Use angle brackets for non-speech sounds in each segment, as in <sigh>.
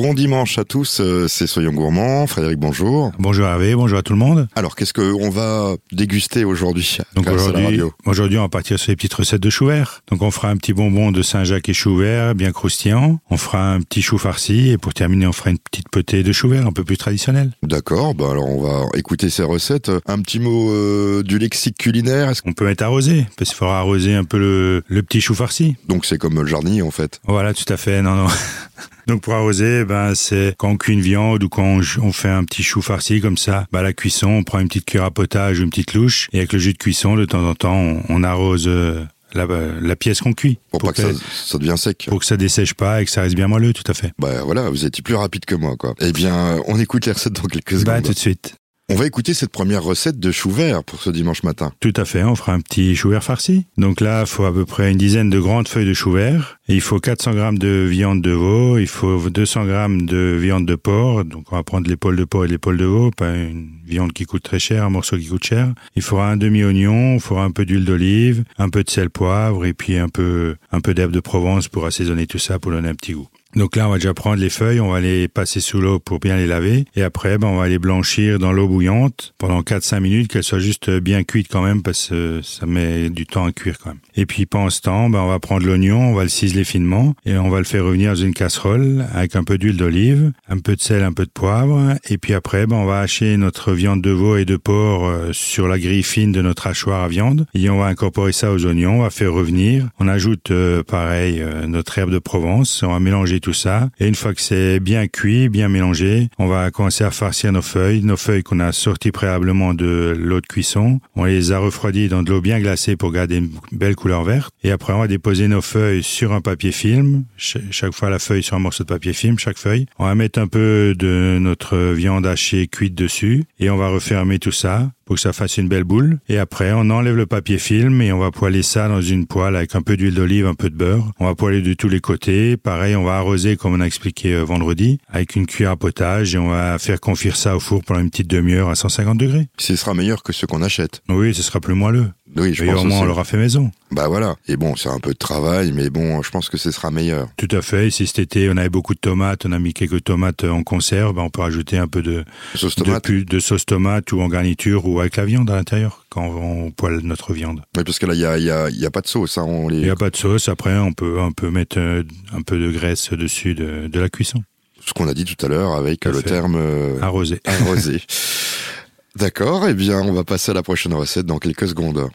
Bon dimanche à tous, euh, c'est Soyons Gourmands. Frédéric, bonjour. Bonjour Hervé, bonjour à tout le monde. Alors, qu'est-ce qu'on va déguster aujourd'hui Donc aujourd'hui, aujourd'hui, on va partir sur les petites recettes de chou vert. Donc on fera un petit bonbon de Saint-Jacques et chou vert, bien croustillant. On fera un petit chou farci et pour terminer, on fera une petite potée de chou vert un peu plus traditionnelle. D'accord, bah alors on va écouter ces recettes. Un petit mot euh, du lexique culinaire. On peut mettre arrosé, parce qu'il faudra arroser un peu le, le petit chou farci. Donc c'est comme le jardinier en fait. Voilà, tout à fait. Non, non. <laughs> Donc pour arroser, ben c'est quand on cuit une viande ou quand on, fait un petit chou farci comme ça, ben la cuisson, on prend une petite cuillère à potage ou une petite louche et avec le jus de cuisson, de temps en temps, on, arrose euh, la, la, pièce qu'on cuit. Pour, pas que, ça, ça devient sec. Pour que ça dessèche pas et que ça reste bien moelleux, tout à fait. Bah voilà, vous étiez plus rapide que moi, quoi. Eh bien, on écoute les recettes dans quelques bah, secondes. Bah tout de suite. On va écouter cette première recette de chou vert pour ce dimanche matin. Tout à fait, on fera un petit chou vert farci. Donc là, il faut à peu près une dizaine de grandes feuilles de chou vert. il faut 400 grammes de viande de veau, il faut 200 grammes de viande de porc. Donc on va prendre l'épaule de porc et l'épaule de veau, pas une viande qui coûte très cher, un morceau qui coûte cher. Il faudra un demi-oignon, il faudra un peu d'huile d'olive, un peu de sel poivre et puis un peu, un peu d'herbe de Provence pour assaisonner tout ça, pour donner un petit goût. Donc là, on va déjà prendre les feuilles, on va les passer sous l'eau pour bien les laver. Et après, ben, on va les blanchir dans l'eau bouillante pendant 4-5 minutes, qu'elles soient juste bien cuites quand même, parce que ça met du temps à cuire quand même. Et puis pendant ce temps, ben, on va prendre l'oignon, on va le ciseler finement, et on va le faire revenir dans une casserole avec un peu d'huile d'olive, un peu de sel, un peu de poivre. Et puis après, ben, on va hacher notre viande de veau et de porc euh, sur la grille fine de notre hachoir à viande. Et on va incorporer ça aux oignons, on va faire revenir. On ajoute, euh, pareil, euh, notre herbe de Provence, on va mélanger tout ça. Et une fois que c'est bien cuit, bien mélangé, on va commencer à farcir nos feuilles, nos feuilles qu'on a sorties préalablement de l'eau de cuisson. On les a refroidies dans de l'eau bien glacée pour garder une belle couleur verte. Et après, on va déposer nos feuilles sur un papier film. chaque fois, la feuille sur un morceau de papier film, chaque feuille. On va mettre un peu de notre viande hachée cuite dessus et on va refermer tout ça pour que ça fasse une belle boule. Et après, on enlève le papier film et on va poêler ça dans une poêle avec un peu d'huile d'olive, un peu de beurre. On va poêler de tous les côtés. Pareil, on va arroser comme on a expliqué euh, vendredi avec une cuillère à potage et on va faire confire ça au four pendant une petite demi-heure à 150 degrés. Ce sera meilleur que ce qu'on achète. Oui, ce sera plus moelleux. Oui, je et pense au moins, on l'aura fait maison. Bah voilà. Et bon, c'est un peu de travail, mais bon, je pense que ce sera meilleur. Tout à fait. si cet été, on avait beaucoup de tomates, on a mis quelques tomates en conserve, bah, on peut rajouter un peu de sauce tomate, de, de sauce tomate ou en garniture ou avec la viande à l'intérieur quand on poêle notre viande. Oui, parce que là, il y a, y, a, y a pas de sauce. Hein, il n'y a pas de sauce. Après, on peut, on peut mettre euh, un peu de graisse dessus de, de la cuisson. Ce qu'on a dit tout à l'heure avec le terme euh, arrosé. Arrosé. <laughs> D'accord, eh bien, on va passer à la prochaine recette dans quelques secondes.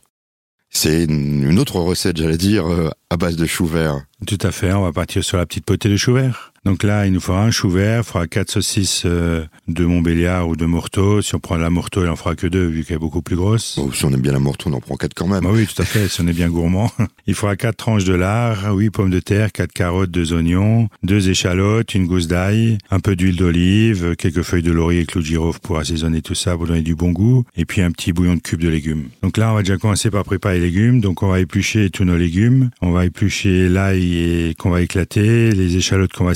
C'est une autre recette, j'allais dire, euh, à base de chou vert. Tout à fait, on va partir sur la petite potée de chou vert. Donc là, il nous faudra un chou vert, il faudra quatre saucisses euh, de Montbéliard ou de Morteau. Si on prend la Morteau, il en fera que deux, vu qu'elle est beaucoup plus grosse. si on aime bien la Morteau, on en prend quatre quand même. Bah oui, tout à fait, si on est bien gourmand. <laughs> Il faudra quatre tranches de lard, huit pommes de terre, quatre carottes, deux oignons, deux échalotes, une gousse d'ail, un peu d'huile d'olive, quelques feuilles de laurier et clous de girofle pour assaisonner tout ça, pour donner du bon goût, et puis un petit bouillon de cubes de légumes. Donc là, on va déjà commencer par préparer les légumes. Donc on va éplucher tous nos légumes. On va éplucher l'ail qu'on va éclater, les échalotes qu'on va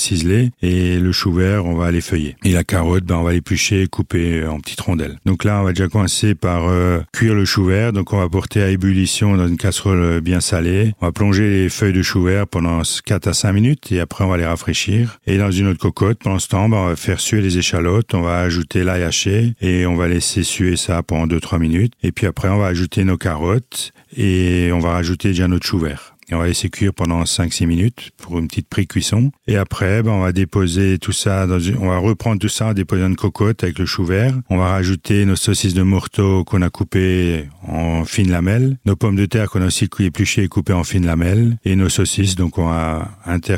et le chou vert, on va les feuiller. Et la carotte, ben, on va l'éplucher, couper en petites rondelles. Donc là, on va déjà commencer par euh, cuire le chou vert. Donc on va porter à ébullition dans une casserole bien salée. On va plonger les feuilles de chou vert pendant 4 à 5 minutes et après on va les rafraîchir. Et dans une autre cocotte, pendant ce temps, ben, on va faire suer les échalotes. On va ajouter l'ail haché et on va laisser suer ça pendant 2-3 minutes. Et puis après, on va ajouter nos carottes et on va rajouter déjà notre chou vert et on va laisser cuire pendant 5-6 minutes pour une petite pré-cuisson. Et après, ben, on va déposer tout ça dans une, on va reprendre tout ça, déposer dans une cocotte avec le chou vert. On va rajouter nos saucisses de morteau qu'on a coupées en fines lamelles, nos pommes de terre qu'on a aussi épluchées et coupées en fines lamelles, et nos saucisses, donc on va inter...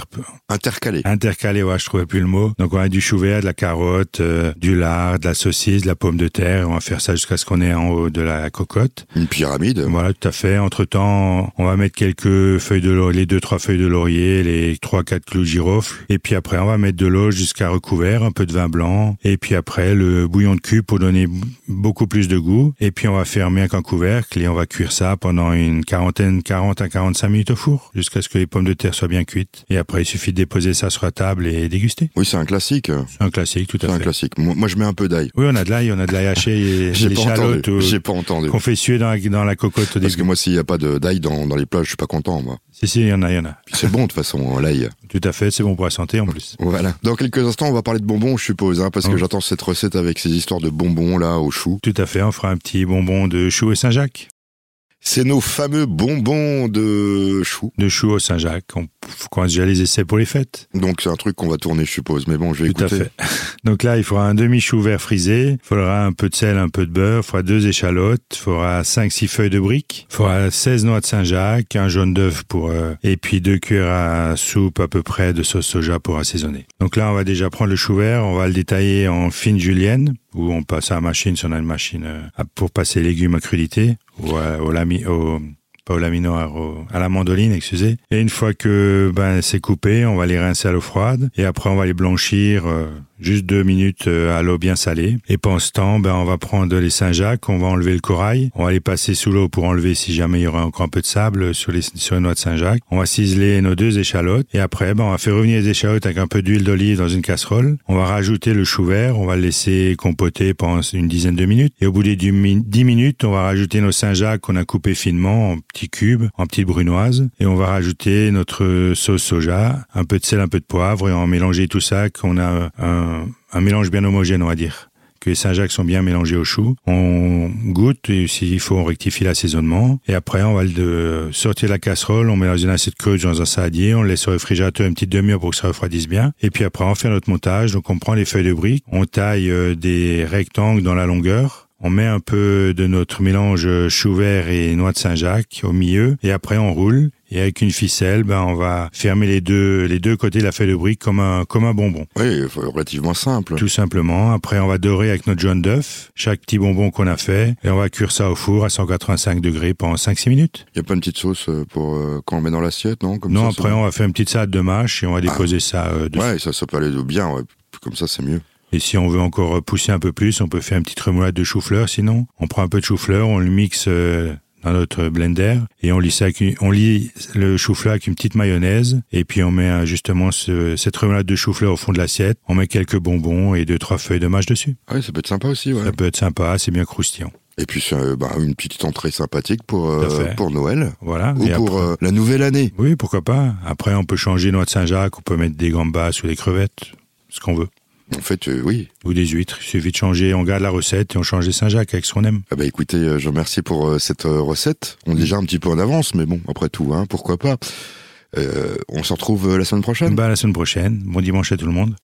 intercaler. Intercaler, ouais, je trouvais plus le mot. Donc on a du chou vert, de la carotte, euh, du lard, de la saucisse, de la pomme de terre. On va faire ça jusqu'à ce qu'on ait en haut de la cocotte. Une pyramide. Voilà, tout à fait. Entre temps, on va mettre quelques feuilles de les deux trois feuilles de laurier, les trois quatre clous de girofle, et puis après on va mettre de l'eau jusqu'à recouvert, un peu de vin blanc, et puis après le bouillon de cube pour donner beaucoup plus de goût, et puis on va fermer avec un couvercle et on va cuire ça pendant une quarantaine, 40 à 45 minutes au four, jusqu'à ce que les pommes de terre soient bien cuites. Et après il suffit de déposer ça sur la table et déguster. Oui, c'est un classique. C'est un classique, tout à fait. C'est un classique. Moi, je mets un peu d'ail. Oui, on a de l'ail, on a de l'ail haché et <laughs> J'ai pas entendu. J'ai pas entendu. Suer dans la, dans la cocotte au Parce que moi, s'il n'y a pas d'ail dans, dans les plats, je suis pas content. moi. Si, si, il y en a, il y en a. Puis c'est bon de toute façon, l'ail. <laughs> Tout à fait, c'est bon pour la santé en plus. Voilà. Dans quelques instants, on va parler de bonbons, je suppose, hein, parce que Oui. j'attends cette recette avec ces histoires de bonbons là au chou. Tout à fait, on fera un petit bonbon de chou et Saint-Jacques. C'est nos fameux bonbons de chou. De chou au Saint-Jacques. On faut qu'on déjà les essais pour les fêtes. Donc c'est un truc qu'on va tourner, je suppose. Mais bon, je vais Tout à fait. <laughs> Donc là, il faudra un demi-chou vert frisé, il faudra un peu de sel, un peu de beurre, il faudra deux échalotes, il faudra 5-6 feuilles de briques, il faudra 16 noix de Saint-Jacques, un jaune d'œuf pour, euh, et puis deux cuillères à soupe à peu près de sauce soja pour assaisonner. Donc là, on va déjà prendre le chou vert, on va le détailler en fine julienne, où on passe à la machine, si on a une machine euh, pour passer légumes à crudité, ou à- au, lami, au, laminoir, au- à la mandoline, excusez. Et une fois que ben c'est coupé, on va les rincer à l'eau froide et après on va les blanchir euh, juste deux minutes euh, à l'eau bien salée. Et pendant ce temps, ben on va prendre les Saint-Jacques, on va enlever le corail, on va les passer sous l'eau pour enlever si jamais il y aura encore un peu de sable sur les sur les noix de Saint-Jacques. On va ciseler nos deux échalotes et après ben on va faire revenir les échalotes avec un peu d'huile d'olive dans une casserole. On va rajouter le chou vert, on va le laisser compoter pendant une dizaine de minutes et au bout des dix mi- dix minutes, on va rajouter nos Saint-Jacques qu'on a coupés finement en petits cubes, en petites brunoises et on va rajouter notre sauce soja, un peu de sel, un peu de poivre et on mélanger tout ça qu'on a un, un mélange bien homogène, on va dire que les Saint-Jacques sont bien mélangés au chou. On goûte et s'il faut, on rectifie l'assaisonnement. Et après, on va le de- sortir de la casserole, on met dans une assiette creuse dans un saladier, on le laisse au réfrigérateur une petite demi-heure pour que ça refroidisse bien. Et puis après, on fait notre montage. Donc, on prend les feuilles de briques, on taille euh, des rectangles dans la longueur. On met un peu de notre mélange euh, chou vert et noix de Saint-Jacques au milieu et après on roule et avec une ficelle, ben on va fermer les deux les deux côtés de la feuille de brique comme un comme un bonbon. Oui, relativement simple. Tout simplement. Après, on va dorer avec notre jaune d'œuf chaque petit bonbon qu'on a fait et on va cuire ça au four à 185 degrés pendant 5-6 minutes. Il y a pas une petite sauce euh, pour euh, quand on met dans l'assiette, non? Comme non, ça, ça- après, on va faire une petite salade de mâche et on va déposer ça euh, dessus. Ouais, ça, ça peut aller bien. Ouais. Comme ça, c'est mieux. Et si on veut encore pousser un peu plus, on peut faire une petite remoulade de chou-fleur. Sinon, on prend un peu de chou-fleur, on le mixe euh, dans notre blender et on lit ça on lit le chou-fleur avec une petite mayonnaise et puis on met euh, justement ce- cette remoulade de chou-fleur au fond de l'assiette. On met quelques bonbons et deux trois feuilles de mâche dessus. Ah oui, ça peut être sympa aussi. Ouais. Ça peut être sympa, c'est bien croustillant. Et puis c'est euh, bah, une petite entrée sympathique pour euh, pour Noël Voilà. ou Et pour après- euh, la nouvelle année. Oui, pourquoi pas. Après, on peut changer noix de Saint-Jacques, on peut mettre des gambas ou des crevettes, ce qu'on veut. En fait, euh, oui. Ou des huîtres. Il suffit de changer, on garde la recette et on change des Saint-Jacques avec ce qu'on aime. Ah bah écoutez, euh, je vous remercie pour euh, cette recette. On est déjà un petit peu en avance, mais bon, après tout, hein, pourquoi pas. Euh, on se retrouve la semaine prochaine. Bah, la semaine prochaine. Bon dimanche à tout le monde.